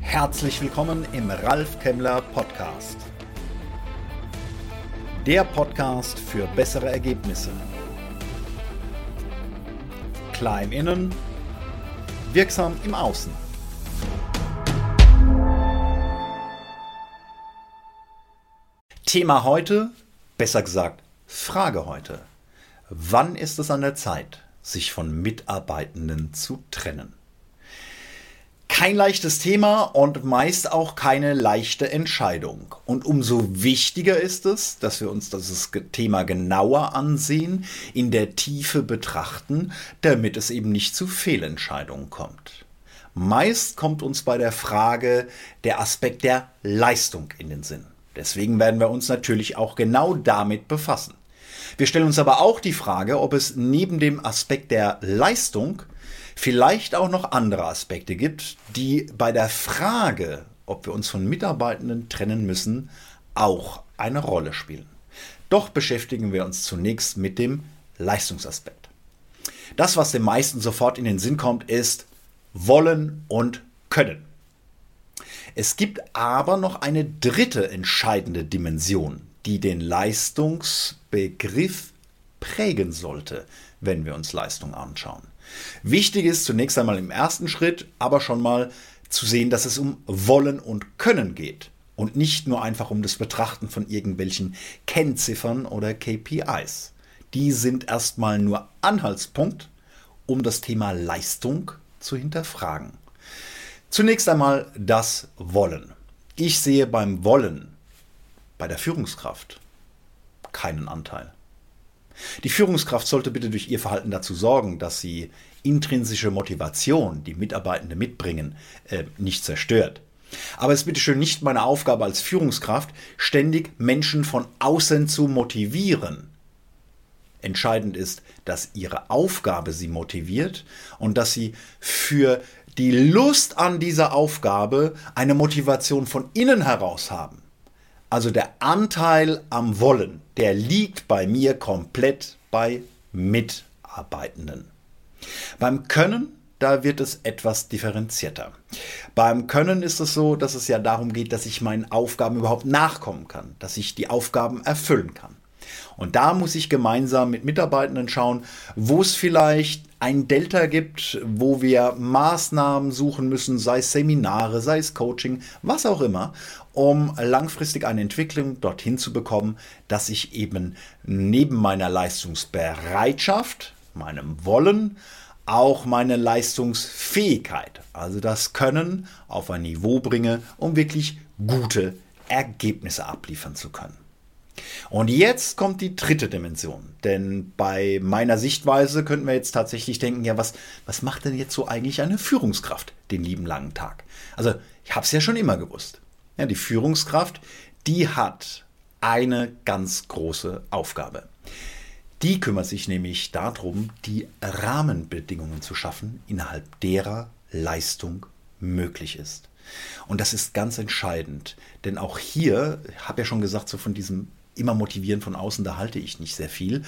Herzlich willkommen im Ralf Kemmler Podcast. Der Podcast für bessere Ergebnisse. Klein innen, wirksam im Außen. Thema heute, besser gesagt, Frage heute. Wann ist es an der Zeit, sich von Mitarbeitenden zu trennen? Kein leichtes Thema und meist auch keine leichte Entscheidung. Und umso wichtiger ist es, dass wir uns das Thema genauer ansehen, in der Tiefe betrachten, damit es eben nicht zu Fehlentscheidungen kommt. Meist kommt uns bei der Frage der Aspekt der Leistung in den Sinn. Deswegen werden wir uns natürlich auch genau damit befassen. Wir stellen uns aber auch die Frage, ob es neben dem Aspekt der Leistung vielleicht auch noch andere Aspekte gibt, die bei der Frage, ob wir uns von Mitarbeitenden trennen müssen, auch eine Rolle spielen. Doch beschäftigen wir uns zunächst mit dem Leistungsaspekt. Das, was den meisten sofort in den Sinn kommt, ist wollen und können. Es gibt aber noch eine dritte entscheidende Dimension, die den Leistungsbegriff prägen sollte, wenn wir uns Leistung anschauen. Wichtig ist zunächst einmal im ersten Schritt aber schon mal zu sehen, dass es um Wollen und Können geht und nicht nur einfach um das Betrachten von irgendwelchen Kennziffern oder KPIs. Die sind erstmal nur Anhaltspunkt, um das Thema Leistung zu hinterfragen. Zunächst einmal das Wollen. Ich sehe beim Wollen bei der Führungskraft keinen Anteil. Die Führungskraft sollte bitte durch ihr Verhalten dazu sorgen, dass sie intrinsische Motivation, die Mitarbeitende mitbringen, äh, nicht zerstört. Aber es ist bitte schön nicht meine Aufgabe als Führungskraft, ständig Menschen von außen zu motivieren. Entscheidend ist, dass ihre Aufgabe sie motiviert und dass sie für die Lust an dieser Aufgabe eine Motivation von innen heraus haben. Also der Anteil am Wollen, der liegt bei mir komplett bei Mitarbeitenden. Beim Können, da wird es etwas differenzierter. Beim Können ist es so, dass es ja darum geht, dass ich meinen Aufgaben überhaupt nachkommen kann, dass ich die Aufgaben erfüllen kann. Und da muss ich gemeinsam mit Mitarbeitenden schauen, wo es vielleicht ein Delta gibt, wo wir Maßnahmen suchen müssen, sei es Seminare, sei es Coaching, was auch immer, um langfristig eine Entwicklung dorthin zu bekommen, dass ich eben neben meiner Leistungsbereitschaft, meinem Wollen, auch meine Leistungsfähigkeit, also das Können, auf ein Niveau bringe, um wirklich gute Ergebnisse abliefern zu können. Und jetzt kommt die dritte Dimension. Denn bei meiner Sichtweise könnten wir jetzt tatsächlich denken, ja, was, was macht denn jetzt so eigentlich eine Führungskraft den lieben langen Tag? Also, ich habe es ja schon immer gewusst. Ja, die Führungskraft, die hat eine ganz große Aufgabe. Die kümmert sich nämlich darum, die Rahmenbedingungen zu schaffen, innerhalb derer Leistung möglich ist. Und das ist ganz entscheidend, denn auch hier, habe ja schon gesagt, so von diesem immer motivieren von außen, da halte ich nicht sehr viel.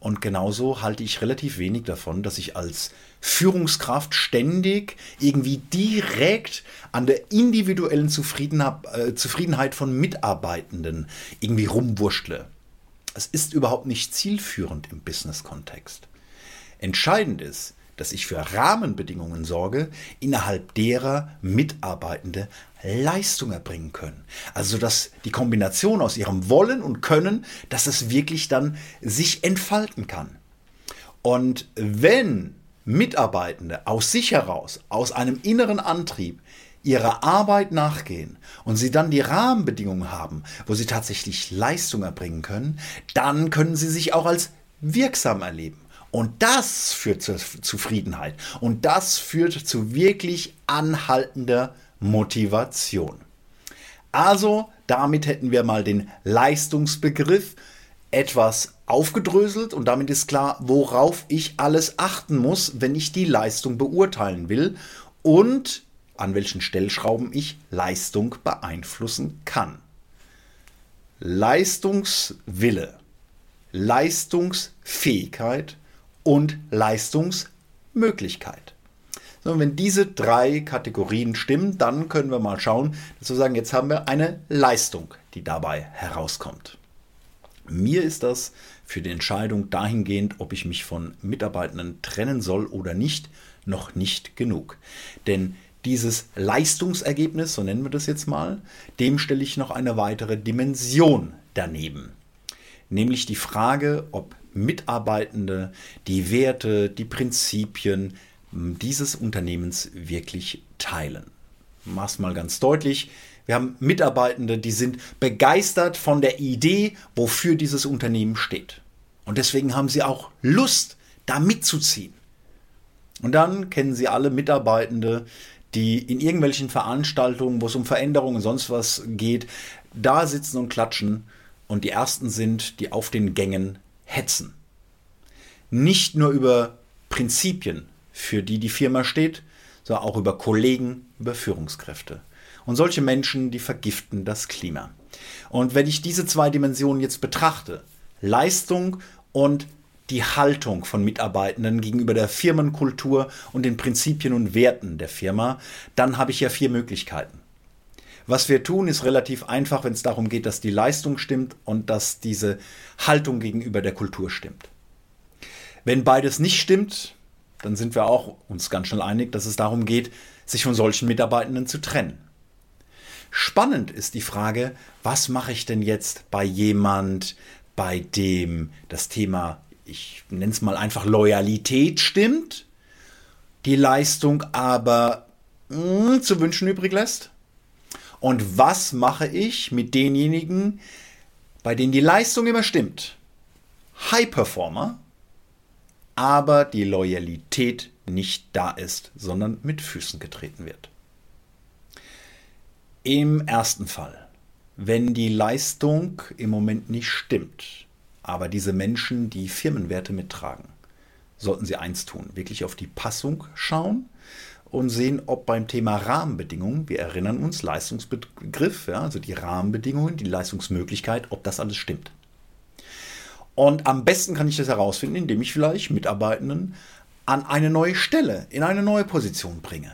Und genauso halte ich relativ wenig davon, dass ich als Führungskraft ständig irgendwie direkt an der individuellen äh, Zufriedenheit von Mitarbeitenden irgendwie rumwurschtle. Es ist überhaupt nicht zielführend im Business-Kontext. Entscheidend ist, dass ich für Rahmenbedingungen sorge, innerhalb derer Mitarbeitende Leistung erbringen können. Also dass die Kombination aus ihrem Wollen und Können, dass es wirklich dann sich entfalten kann. Und wenn Mitarbeitende aus sich heraus, aus einem inneren Antrieb, ihrer Arbeit nachgehen und sie dann die Rahmenbedingungen haben, wo sie tatsächlich Leistung erbringen können, dann können sie sich auch als wirksam erleben. Und das führt zur Zufriedenheit. Und das führt zu wirklich anhaltender Motivation. Also, damit hätten wir mal den Leistungsbegriff etwas aufgedröselt und damit ist klar, worauf ich alles achten muss, wenn ich die Leistung beurteilen will und an welchen Stellschrauben ich Leistung beeinflussen kann. Leistungswille, Leistungsfähigkeit und Leistungsmöglichkeit. sondern wenn diese drei Kategorien stimmen, dann können wir mal schauen, dass wir sagen, jetzt haben wir eine Leistung, die dabei herauskommt. Mir ist das für die Entscheidung dahingehend, ob ich mich von Mitarbeitenden trennen soll oder nicht, noch nicht genug. Denn dieses Leistungsergebnis, so nennen wir das jetzt mal, dem stelle ich noch eine weitere Dimension daneben. Nämlich die Frage, ob Mitarbeitende die Werte, die Prinzipien dieses Unternehmens wirklich teilen. Mach's mal ganz deutlich. Wir haben Mitarbeitende, die sind begeistert von der Idee, wofür dieses Unternehmen steht. Und deswegen haben sie auch Lust, da mitzuziehen. Und dann kennen Sie alle Mitarbeitende, die in irgendwelchen Veranstaltungen, wo es um Veränderungen und sonst was geht, da sitzen und klatschen und die Ersten sind, die auf den Gängen hetzen. Nicht nur über Prinzipien, für die die Firma steht, sondern auch über Kollegen, über Führungskräfte. Und solche Menschen, die vergiften das Klima. Und wenn ich diese zwei Dimensionen jetzt betrachte, Leistung und die Haltung von Mitarbeitenden gegenüber der Firmenkultur und den Prinzipien und Werten der Firma, dann habe ich ja vier Möglichkeiten. Was wir tun, ist relativ einfach, wenn es darum geht, dass die Leistung stimmt und dass diese Haltung gegenüber der Kultur stimmt. Wenn beides nicht stimmt, dann sind wir auch uns ganz schnell einig, dass es darum geht, sich von solchen Mitarbeitenden zu trennen. Spannend ist die Frage, was mache ich denn jetzt bei jemand, bei dem das Thema ich nenne es mal einfach Loyalität stimmt, die Leistung aber mh, hm, zu wünschen übrig lässt? Und was mache ich mit denjenigen, bei denen die Leistung immer stimmt? High Performer, aber die Loyalität nicht da ist, sondern mit Füßen getreten wird. Im ersten Fall, wenn die Leistung im Moment nicht stimmt, aber diese Menschen, die Firmenwerte mittragen, sollten sie eins tun, wirklich auf die Passung schauen und sehen, ob beim Thema Rahmenbedingungen, wir erinnern uns, Leistungsbegriff, ja, also die Rahmenbedingungen, die Leistungsmöglichkeit, ob das alles stimmt. Und am besten kann ich das herausfinden, indem ich vielleicht Mitarbeitenden an eine neue Stelle, in eine neue Position bringe.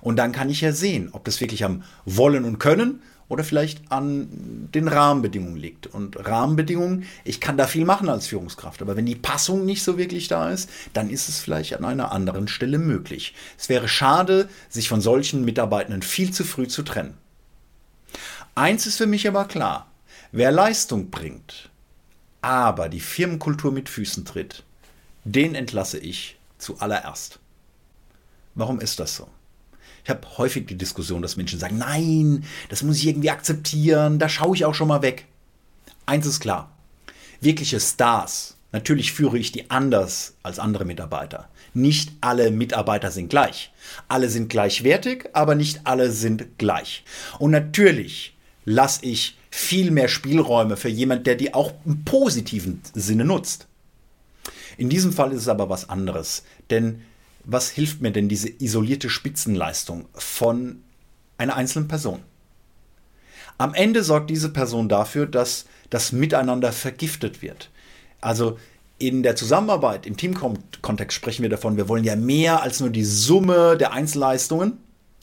Und dann kann ich ja sehen, ob das wirklich am Wollen und Können oder vielleicht an den Rahmenbedingungen liegt. Und Rahmenbedingungen, ich kann da viel machen als Führungskraft, aber wenn die Passung nicht so wirklich da ist, dann ist es vielleicht an einer anderen Stelle möglich. Es wäre schade, sich von solchen Mitarbeitenden viel zu früh zu trennen. Eins ist für mich aber klar, wer Leistung bringt, aber die Firmenkultur mit Füßen tritt, den entlasse ich zuallererst. Warum ist das so? Ich habe häufig die Diskussion, dass Menschen sagen, nein, das muss ich irgendwie akzeptieren, da schaue ich auch schon mal weg. Eins ist klar, wirkliche Stars, natürlich führe ich die anders als andere Mitarbeiter. Nicht alle Mitarbeiter sind gleich. Alle sind gleichwertig, aber nicht alle sind gleich. Und natürlich lasse ich viel mehr Spielräume für jemand, der die auch im positiven Sinne nutzt. In diesem Fall ist es aber was anderes, denn was hilft mir denn diese isolierte Spitzenleistung von einer einzelnen Person? Am Ende sorgt diese Person dafür, dass das Miteinander vergiftet wird. Also in der Zusammenarbeit, im Teamkontext sprechen wir davon, wir wollen ja mehr als nur die Summe der Einzelleistungen.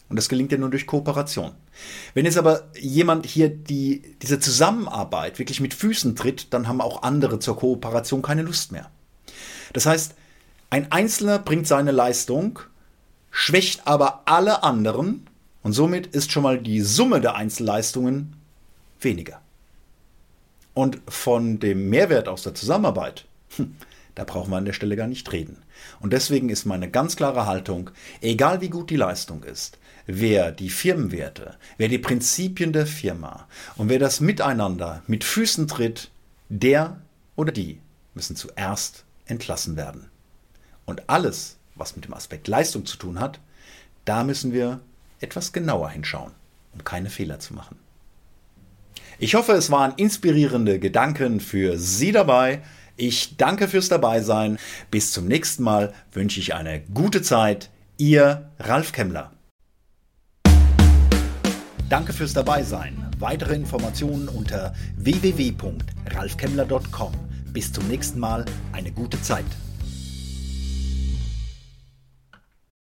Und das gelingt ja nur durch Kooperation. Wenn jetzt aber jemand hier die, diese Zusammenarbeit wirklich mit Füßen tritt, dann haben auch andere zur Kooperation keine Lust mehr. Das heißt, ein Einzelner bringt seine Leistung, schwächt aber alle anderen und somit ist schon mal die Summe der Einzelleistungen weniger. Und von dem Mehrwert aus der Zusammenarbeit, hm, da brauchen wir an der Stelle gar nicht reden. Und deswegen ist meine ganz klare Haltung, egal wie gut die Leistung ist, wer die Firmenwerte, wer die Prinzipien der Firma und wer das Miteinander mit Füßen tritt, der oder die müssen zuerst entlassen werden. Und alles, was mit dem Aspekt Leistung zu tun hat, da müssen wir etwas genauer hinschauen, um keine Fehler zu machen. Ich hoffe, es waren inspirierende Gedanken für Sie dabei. Ich danke fürs Dabeisein. Bis zum nächsten Mal wünsche ich eine gute Zeit. Ihr Ralf Kemmler. Danke fürs Dabeisein. Weitere Informationen unter www.ralfkemmler.com. Bis zum nächsten Mal. Eine gute Zeit.